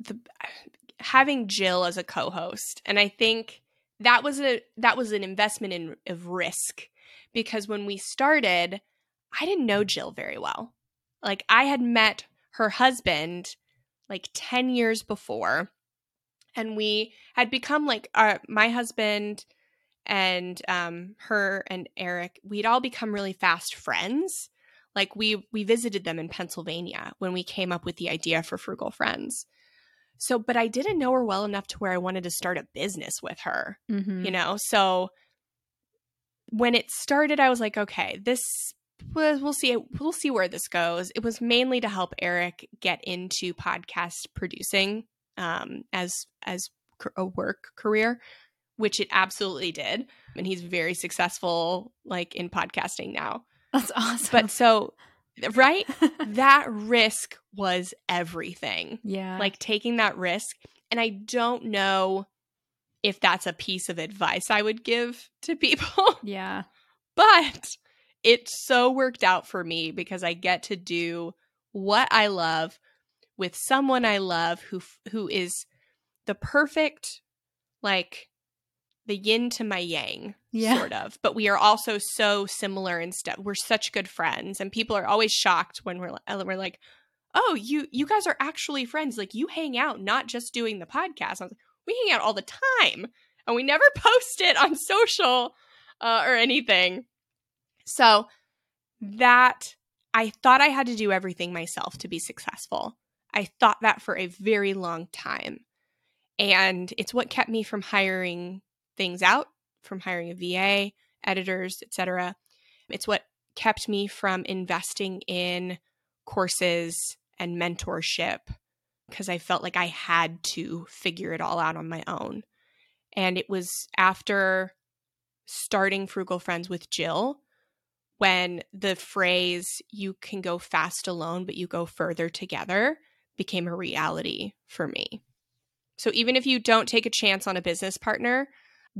the having Jill as a co-host. And I think that was a that was an investment in of risk because when we started, I didn't know Jill very well. Like I had met her husband like 10 years before and we had become like our my husband and um her and Eric we'd all become really fast friends like we we visited them in Pennsylvania when we came up with the idea for frugal friends so but I didn't know her well enough to where I wanted to start a business with her Mm-hmm. you know so when it started i was like okay this we'll we'll see we'll see where this goes it was mainly to help eric get into podcast producing um as as a work career which it absolutely did and he's very successful like in podcasting now That's awesome. but so right that risk was everything yeah. like taking that risk. And I don't know if that's a piece of advice I would give to people, yeah. but it so worked out for me because I get to do what I love with someone I love who who is the perfect like the yin to my yang Yeah. sort of but we are also so similar and stuff. We're such good friends and people are always shocked when we're we're like oh you you guys are actually friends. Like you hang out not just doing the podcast. I was like, we hang out all the time and we never post it on social uh, or anything. So that i thought i had to do everything myself to be successful. I thought that for a very long time and it's what kept me from hiring things out from hiring a va editors etc it's what kept me from investing in courses and mentorship because I felt like I had to figure it all out on my own. And it was after starting Frugal Friends with Jill when the phrase, you can go fast alone, but you go further together, became a reality for me. So even if you don't take a chance on a business partner,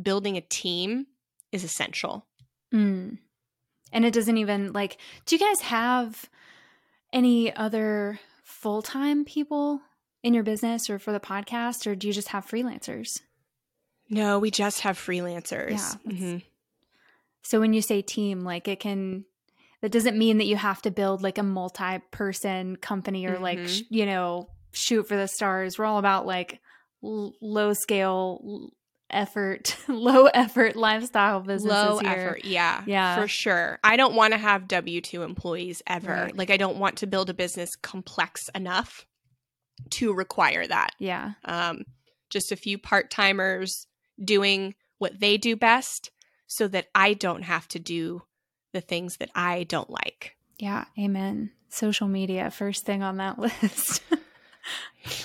building a team is essential. Mm. And it doesn't even like, do you guys have any other full time people in your business or for the podcast, or do you just have freelancers? No, we just have freelancers. Yeah. Mhm. So when you say team, like it can, that doesn't mean that you have to build like a multi person company or like, Mhm. sh- you know, shoot for the stars. We're all about like l- low scale effort, low effort lifestyle businesses Low here. effort. Yeah. Yeah. For sure. I don't want to have W 2 employees ever. Right. Like, I don't want to build a business complex enough to require that. Yeah. um, just a few part timers doing what they do best so that I don't have to do the things that I don't like. Yeah. Amen. Social media, first thing on that list.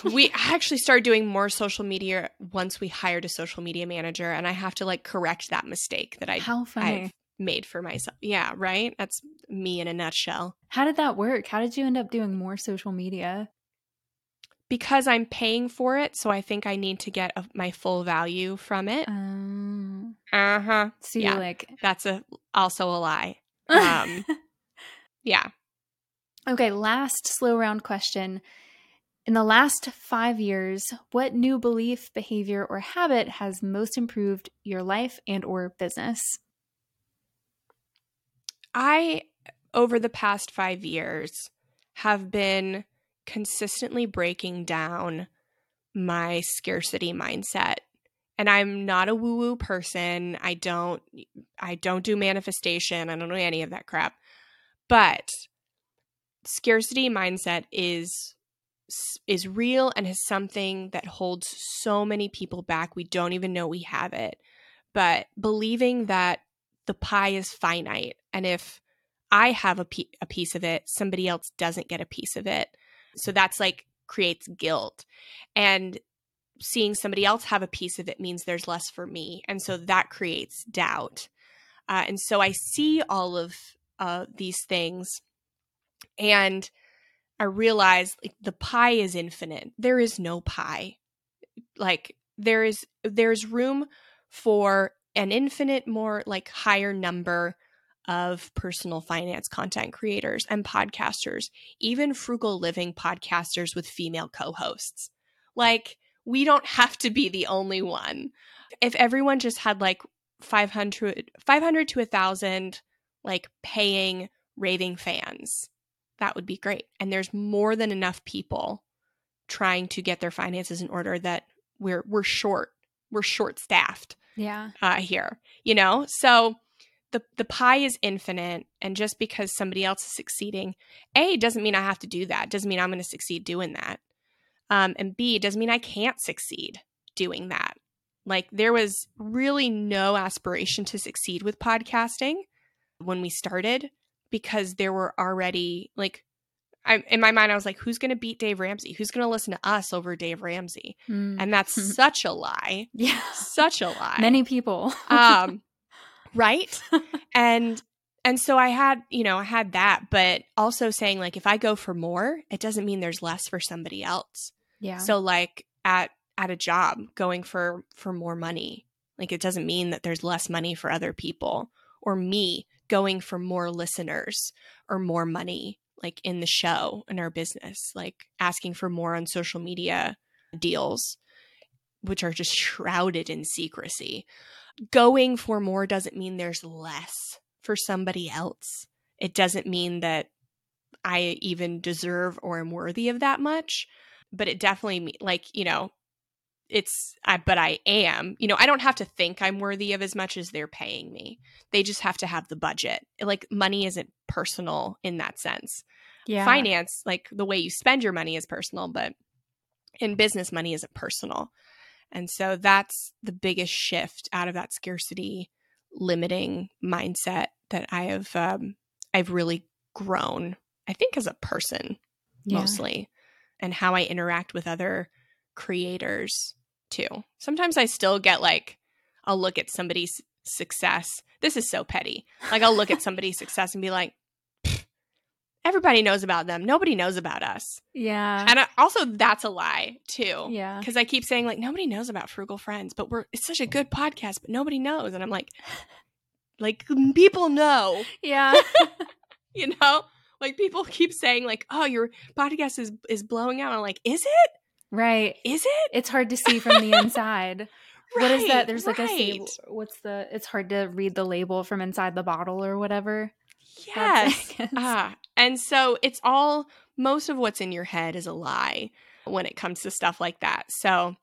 We actually started doing more social media once we hired a social media manager, and I have to like correct that mistake that I, How funny. I've made for myself. Yeah, right? That's me in a nutshell. How did that work? How did you end up doing more social media? Because I'm paying for it, so I think I need to get a, my full value from it. Um, Uh huh. so Yeah. like, That's a also a lie. Um, Yeah. okay, last slow round question. In the last five years, what new belief, behavior, or habit has most improved your life and or business? I, over the past five years, have been consistently breaking down my scarcity mindset. And I'm not a woo woo person. I don't, I don't do manifestation. I don't do any of that crap. But scarcity mindset is is real and is something that holds so many people back. We don't even know we have it. But believing that the pie is finite and if I have a, a piece of it, somebody else doesn't get a piece of it. So that's like creates guilt. And seeing somebody else have a piece of it means there's less for me. And so that creates doubt. Uh, and so I see all of uh, these things and I realize like the pie is infinite. There is no pie. Like there is there's room for an infinite more like higher number of personal finance content creators and podcasters, even frugal living podcasters with female co-hosts. Like we don't have to be the only one. If everyone just had like 500 500 to a 1000 like paying raving fans, that would be great. And there's more than enough people trying to get their finances in order that we're we're short. We're short staffed Yeah. uh, here, you know? So the the pie is infinite and just because somebody else is succeeding, A doesn't mean I have to do that. Doesn't mean I'm going to succeed doing that. Um, and B doesn't mean I can't succeed doing that. Like there was really no aspiration to succeed with podcasting when we started because there were already like I, in my mind I was like who's going to beat Dave Ramsey? Who's going to listen to us over Dave Ramsey? Mm. And that's such a lie. yeah. Such a lie Many people. um right and and so i had you know i had that but also saying like if i go for more it doesn't mean there's less for somebody else yeah. so like at at a job going for for more money like it doesn't mean that there's less money for other people or me going for more listeners or more money like in the show in our business like asking for more on social media deals which are just shrouded in secrecy. Going for more doesn't mean there's less for somebody else. It doesn't mean that i even deserve or am worthy of that much but it definitely like you know it's I but I am. You know, I don't have to think I'm worthy of as much as they're paying me. They just have to have the budget. Like money isn't personal in that sense. yeah. Finance, like the way you spend your money is personal, but in business money isn't personal. And so that's the biggest shift out of that scarcity limiting mindset that I have um I've really grown, I think as a person Yeah. mostly and how I interact with other creators too. Sometimes I still get like, I'll look at somebody's success. This is so petty. Like, I'll look at somebody's success and be like, everybody knows about them. Nobody knows about us. Yeah. And I, also, that's a lie too. Yeah. Because I keep saying like nobody knows about Frugal Friends, but we're it's such a good podcast, but nobody knows. And I'm like, like mm, people know, Yeah. you know. Like people keep saying like, oh, your podcast is is blowing out. I'm like, is it? Right. Is it? It's hard to see from the inside. What is that? Right, There's like a right. What's the? It's hard to read the label from inside the bottle or whatever. Yes. Ah, and so it's all most of what's in your head is a lie when it comes to stuff like that. So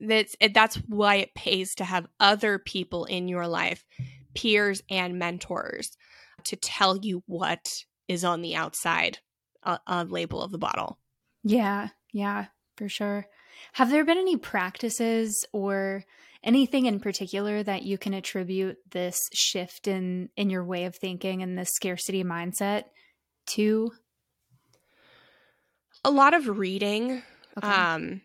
that's it- that's why it pays to have other people in your life, peers and mentors, to tell you what is on the outside uh, uh, label of the bottle. Yeah, yeah, for sure. Have there been any practices or anything in particular that you can attribute this shift in in your way of thinking and this scarcity mindset to? A lot of reading, Okay. um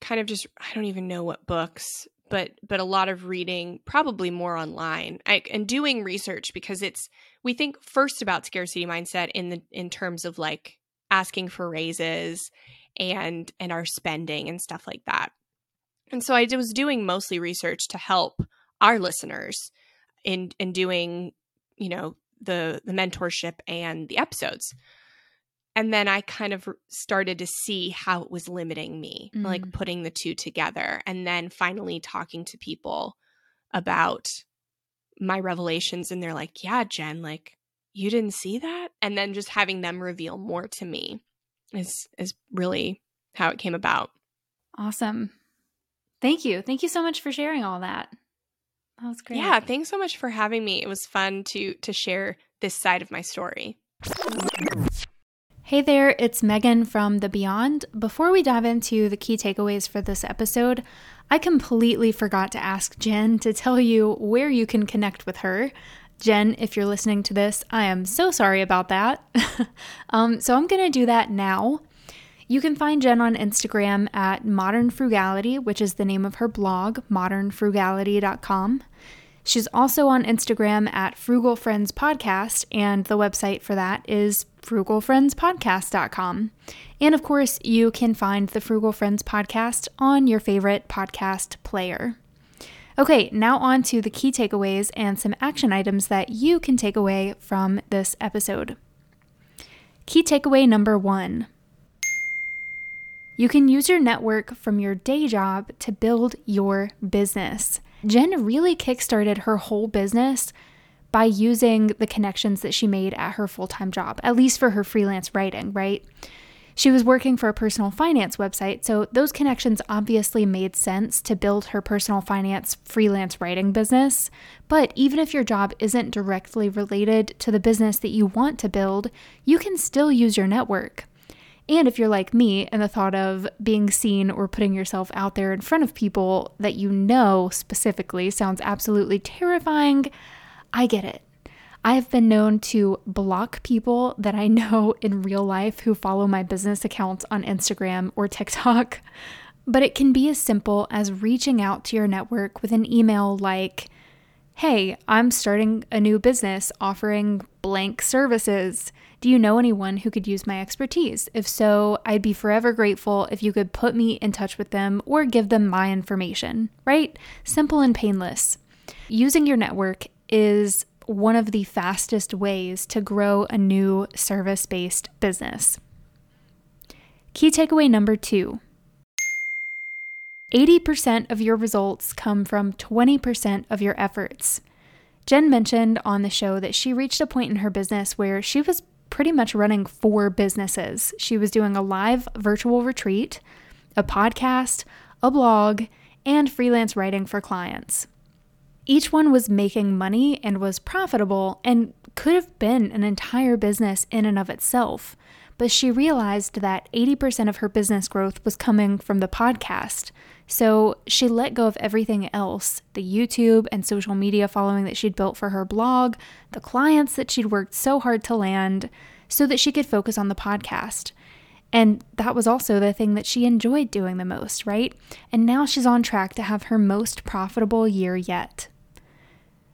kind of just i don't even know what books but but a lot of reading probably more online I, and doing research because it's we think first about scarcity mindset in the in terms of like asking for raises and and our spending and stuff like that and so i was doing mostly research to help our listeners in in doing you know the the mentorship and the episodes and then I kind of started to see how it was limiting me, like Mm. putting the two together. And then finally talking to people about my revelations. And they're like, yeah, Jen, like, you didn't see that? And then just having them reveal more to me is is really how it came about. Awesome. Thank you. Thank you so much for sharing all that. That was great. Yeah, thanks so much for having me. It was fun to to share this side of my story. Hey there, it's Megan from The Beyond. Before we dive into the key takeaways for this episode, I completely forgot to ask Jen to tell you where you can connect with her. Jen, if you're listening to this, I am so sorry about that. um, so I'm going to do that now. You can find Jen on Instagram at Modern Frugality, which is the name of her blog, modernfrugality.com. She's also on Instagram at Frugal Friends Podcast, and the website for that is frugalfriendspodcast.com. And of course, you can find the Frugal Friends Podcast on your favorite podcast player. Okay, now on to the key takeaways and some action items that you can take away from this episode. Key takeaway number one you can use your network from your day job to build your business. Jen really kickstarted her whole business by using the connections that she made at her full time job, at least for her freelance writing, right? She was working for a personal finance website, so those connections obviously made sense to build her personal finance freelance writing business. But even if your job isn't directly related to the business that you want to build, you can still use your network. And if you're like me and the thought of being seen or putting yourself out there in front of people that you know specifically sounds absolutely terrifying, I get it. I have been known to block people that I know in real life who follow my business accounts on Instagram or TikTok. But it can be as simple as reaching out to your network with an email like, Hey, I'm starting a new business offering blank services. Do you know anyone who could use my expertise? If so, I'd be forever grateful if you could put me in touch with them or give them my information, right? Simple and painless. Using your network is one of the fastest ways to grow a new service based business. Key takeaway number two 80% of your results come from 20% of your efforts. Jen mentioned on the show that she reached a point in her business where she was pretty much running four businesses. She was doing a live virtual retreat, a podcast, a blog, and freelance writing for clients. Each one was making money and was profitable and could have been an entire business in and of itself. But she realized that 80% of her business growth was coming from the podcast. So she let go of everything else the YouTube and social media following that she'd built for her blog, the clients that she'd worked so hard to land, so that she could focus on the podcast. And that was also the thing that she enjoyed doing the most, right? And now she's on track to have her most profitable year yet.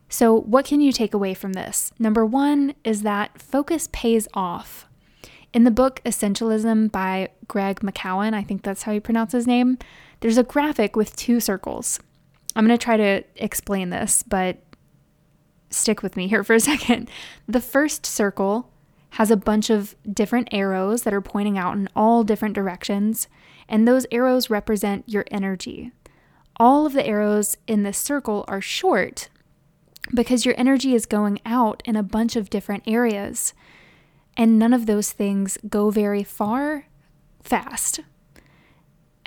So, what can you take away from this? Number one is that focus pays off. In the book Essentialism by Greg McKeown, I think that's how you pronounce his name, there's a graphic with two circles. I'm going to try to explain this, but stick with me here for a second. The first circle has a bunch of different arrows that are pointing out in all different directions, and those arrows represent your energy. All of the arrows in this circle are short because your energy is going out in a bunch of different areas, and none of those things go very far fast.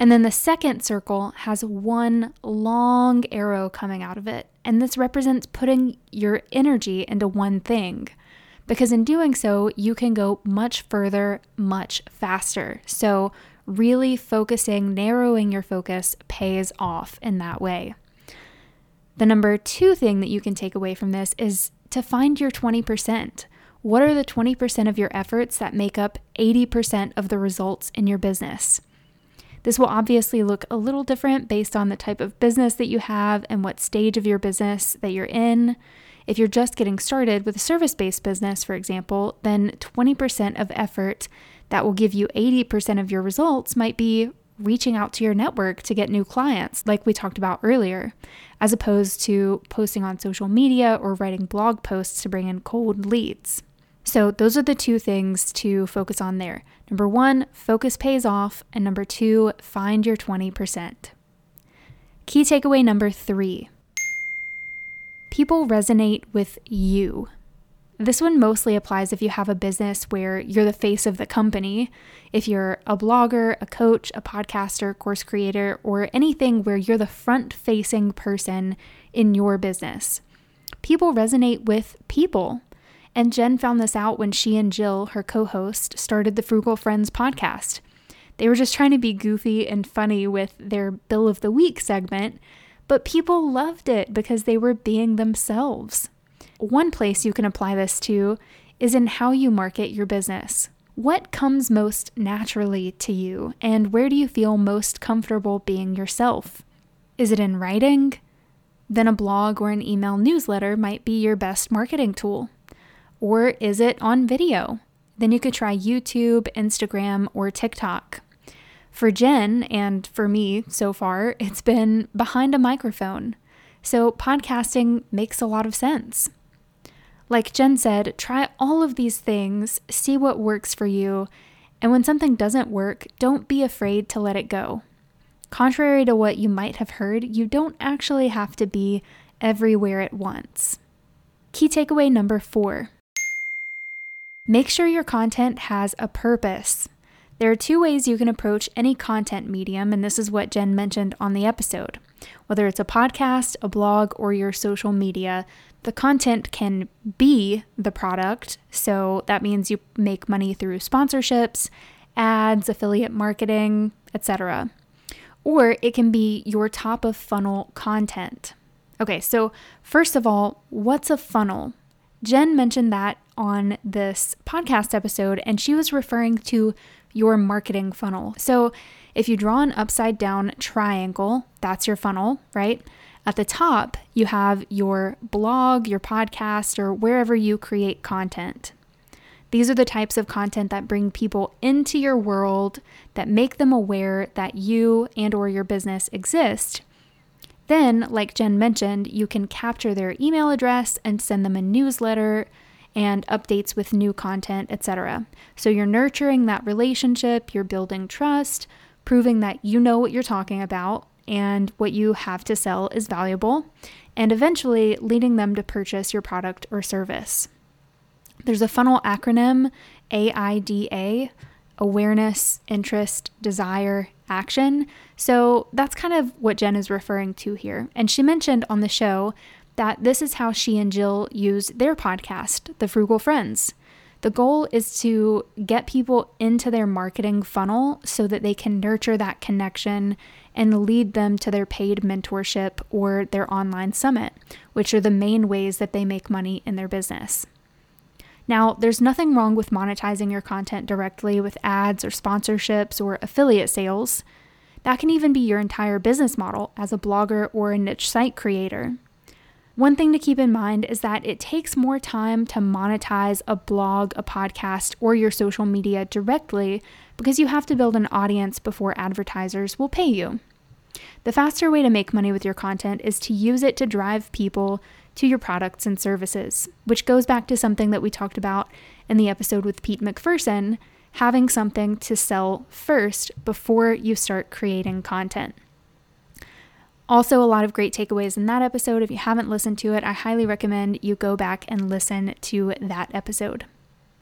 And then the second circle has one long arrow coming out of it. And this represents putting your energy into one thing. Because in doing so, you can go much further, much faster. So, really focusing, narrowing your focus pays off in that way. The number two thing that you can take away from this is to find your 20%. What are the 20% of your efforts that make up 80% of the results in your business? This will obviously look a little different based on the type of business that you have and what stage of your business that you're in. If you're just getting started with a service based business, for example, then 20% of effort that will give you 80% of your results might be reaching out to your network to get new clients, like we talked about earlier, as opposed to posting on social media or writing blog posts to bring in cold leads. So, those are the two things to focus on there. Number one, focus pays off. And number two, find your 20%. Key takeaway number three people resonate with you. This one mostly applies if you have a business where you're the face of the company. If you're a blogger, a coach, a podcaster, course creator, or anything where you're the front facing person in your business. People resonate with people. And Jen found this out when she and Jill, her co host, started the Frugal Friends podcast. They were just trying to be goofy and funny with their Bill of the Week segment, but people loved it because they were being themselves. One place you can apply this to is in how you market your business. What comes most naturally to you, and where do you feel most comfortable being yourself? Is it in writing? Then a blog or an email newsletter might be your best marketing tool. Or is it on video? Then you could try YouTube, Instagram, or TikTok. For Jen and for me so far, it's been behind a microphone. So podcasting makes a lot of sense. Like Jen said, try all of these things, see what works for you, and when something doesn't work, don't be afraid to let it go. Contrary to what you might have heard, you don't actually have to be everywhere at once. Key takeaway number four Make sure your content has a purpose. There are two ways you can approach any content medium, and this is what Jen mentioned on the episode. Whether it's a podcast, a blog, or your social media, the content can be the product. So that means you make money through sponsorships, ads, affiliate marketing, etc. Or it can be your top of funnel content. Okay, so first of all, what's a funnel? Jen mentioned that on this podcast episode, and she was referring to your marketing funnel. So if you draw an upside down triangle, that's your funnel, right? At the top, you have your blog, your podcast, or wherever you create content. These are the types of content that bring people into your world that make them aware that you and or your business exist then, like Jen mentioned, you can capture their email address and send them a newsletter and updates with new content, etc. So you're nurturing that relationship, you're building trust, proving that you know what you're talking about and what you have to sell is valuable, and eventually leading them to purchase your product or service. There's a funnel acronym AIDA awareness, interest, desire, action. So that's kind of what Jen is referring to here. And she mentioned on the show that this is how she and Jill use their podcast, The Frugal Friends. The goal is to get people into their marketing funnel so that they can nurture that connection and lead them to their paid mentorship or their online summit, which are the main ways that they make money in their business. Now, there's nothing wrong with monetizing your content directly with ads or sponsorships or affiliate sales. That can even be your entire business model as a blogger or a niche site creator. One thing to keep in mind is that it takes more time to monetize a blog, a podcast, or your social media directly because you have to build an audience before advertisers will pay you. The faster way to make money with your content is to use it to drive people to your products and services, which goes back to something that we talked about in the episode with Pete McPherson having something to sell first before you start creating content. Also, a lot of great takeaways in that episode. If you haven't listened to it, I highly recommend you go back and listen to that episode.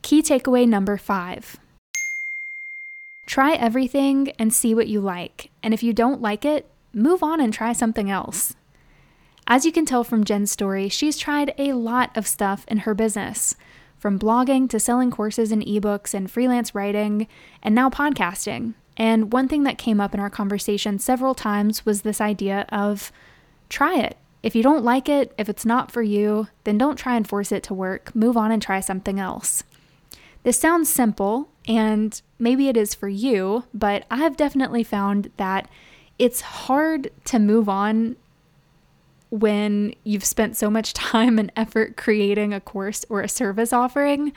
Key takeaway number five try everything and see what you like. And if you don't like it, move on and try something else. As you can tell from Jen's story, she's tried a lot of stuff in her business from blogging to selling courses and ebooks and freelance writing, and now podcasting. And one thing that came up in our conversation several times was this idea of try it. If you don't like it, if it's not for you, then don't try and force it to work. Move on and try something else. This sounds simple, and maybe it is for you, but I've definitely found that it's hard to move on when you've spent so much time and effort creating a course or a service offering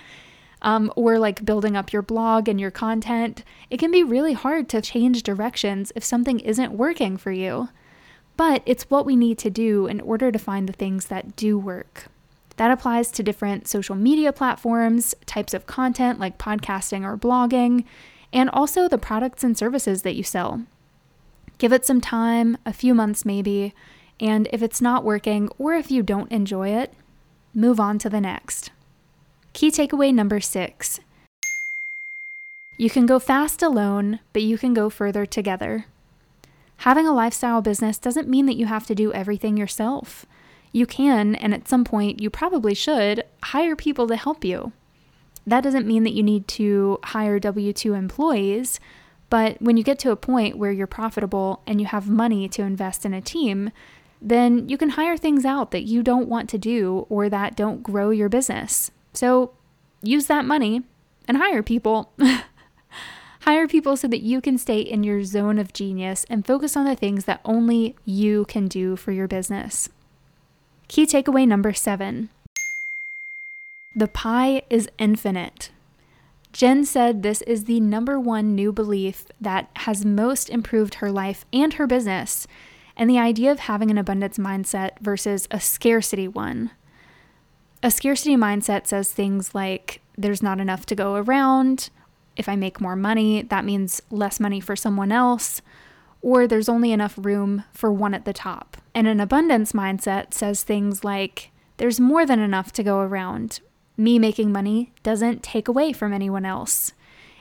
um, or like building up your blog and your content, it can be really hard to change directions if something isn't working for you. But it's what we need to do in order to find the things that do work. That applies to different social media platforms, types of content like podcasting or blogging, and also the products and services that you sell. Give it some time, a few months maybe, and if it's not working or if you don't enjoy it, move on to the next. Key takeaway number six you can go fast alone, but you can go further together. Having a lifestyle business doesn't mean that you have to do everything yourself. You can, and at some point you probably should, hire people to help you. That doesn't mean that you need to hire W 2 employees, but when you get to a point where you're profitable and you have money to invest in a team, then you can hire things out that you don't want to do or that don't grow your business. So use that money and hire people. hire people so that you can stay in your zone of genius and focus on the things that only you can do for your business. Key takeaway number seven the pie is infinite. Jen said this is the number one new belief that has most improved her life and her business, and the idea of having an abundance mindset versus a scarcity one. A scarcity mindset says things like, there's not enough to go around. If I make more money, that means less money for someone else. Or there's only enough room for one at the top. And an abundance mindset says things like, there's more than enough to go around. Me making money doesn't take away from anyone else.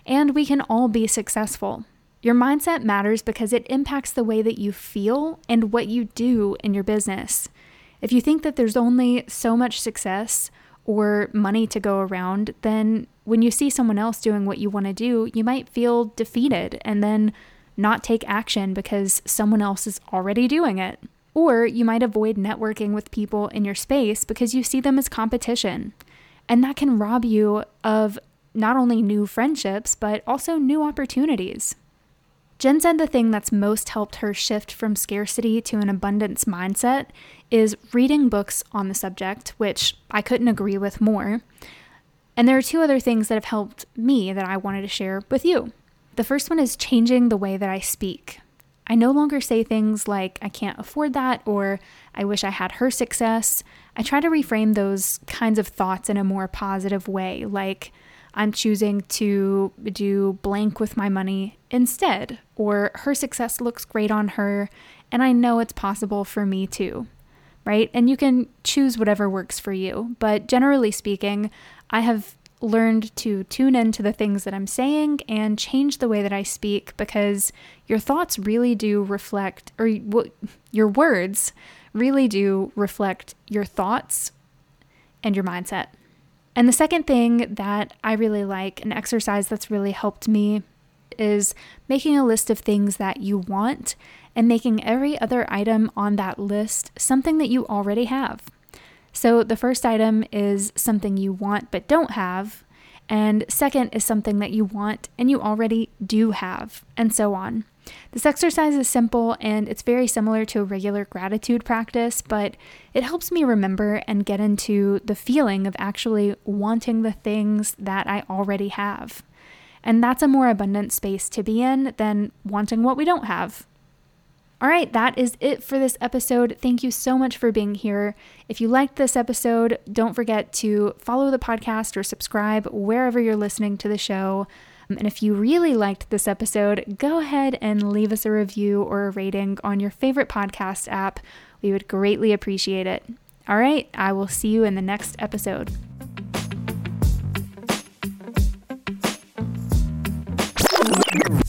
And we can all be successful. Your mindset matters because it impacts the way that you feel and what you do in your business. If you think that there's only so much success or money to go around, then when you see someone else doing what you want to do, you might feel defeated and then not take action because someone else is already doing it. Or you might avoid networking with people in your space because you see them as competition. And that can rob you of not only new friendships, but also new opportunities. Jen said the thing that's most helped her shift from scarcity to an abundance mindset is reading books on the subject, which I couldn't agree with more. And there are two other things that have helped me that I wanted to share with you. The first one is changing the way that I speak. I no longer say things like, I can't afford that, or I wish I had her success. I try to reframe those kinds of thoughts in a more positive way, like, I'm choosing to do blank with my money instead, or her success looks great on her, and I know it's possible for me too, right? And you can choose whatever works for you, but generally speaking, I have learned to tune into the things that I'm saying and change the way that I speak because your thoughts really do reflect, or your words really do reflect your thoughts and your mindset. And the second thing that I really like, an exercise that's really helped me, is making a list of things that you want and making every other item on that list something that you already have. So the first item is something you want but don't have, And second is something that you want and you already do have, and so on. This exercise is simple and it's very similar to a regular gratitude practice, but it helps me remember and get into the feeling of actually wanting the things that I already have. And that's a more abundant space to be in than wanting what we don't have. All right, that is it for this episode. Thank you so much for being here. If you liked this episode, don't forget to follow the podcast or subscribe wherever you're listening to the show. Um, and if you really liked this episode, go ahead and leave us a review or a rating on your favorite podcast app. We would greatly appreciate it. All right, I will see you in the next episode. Mm-hmm.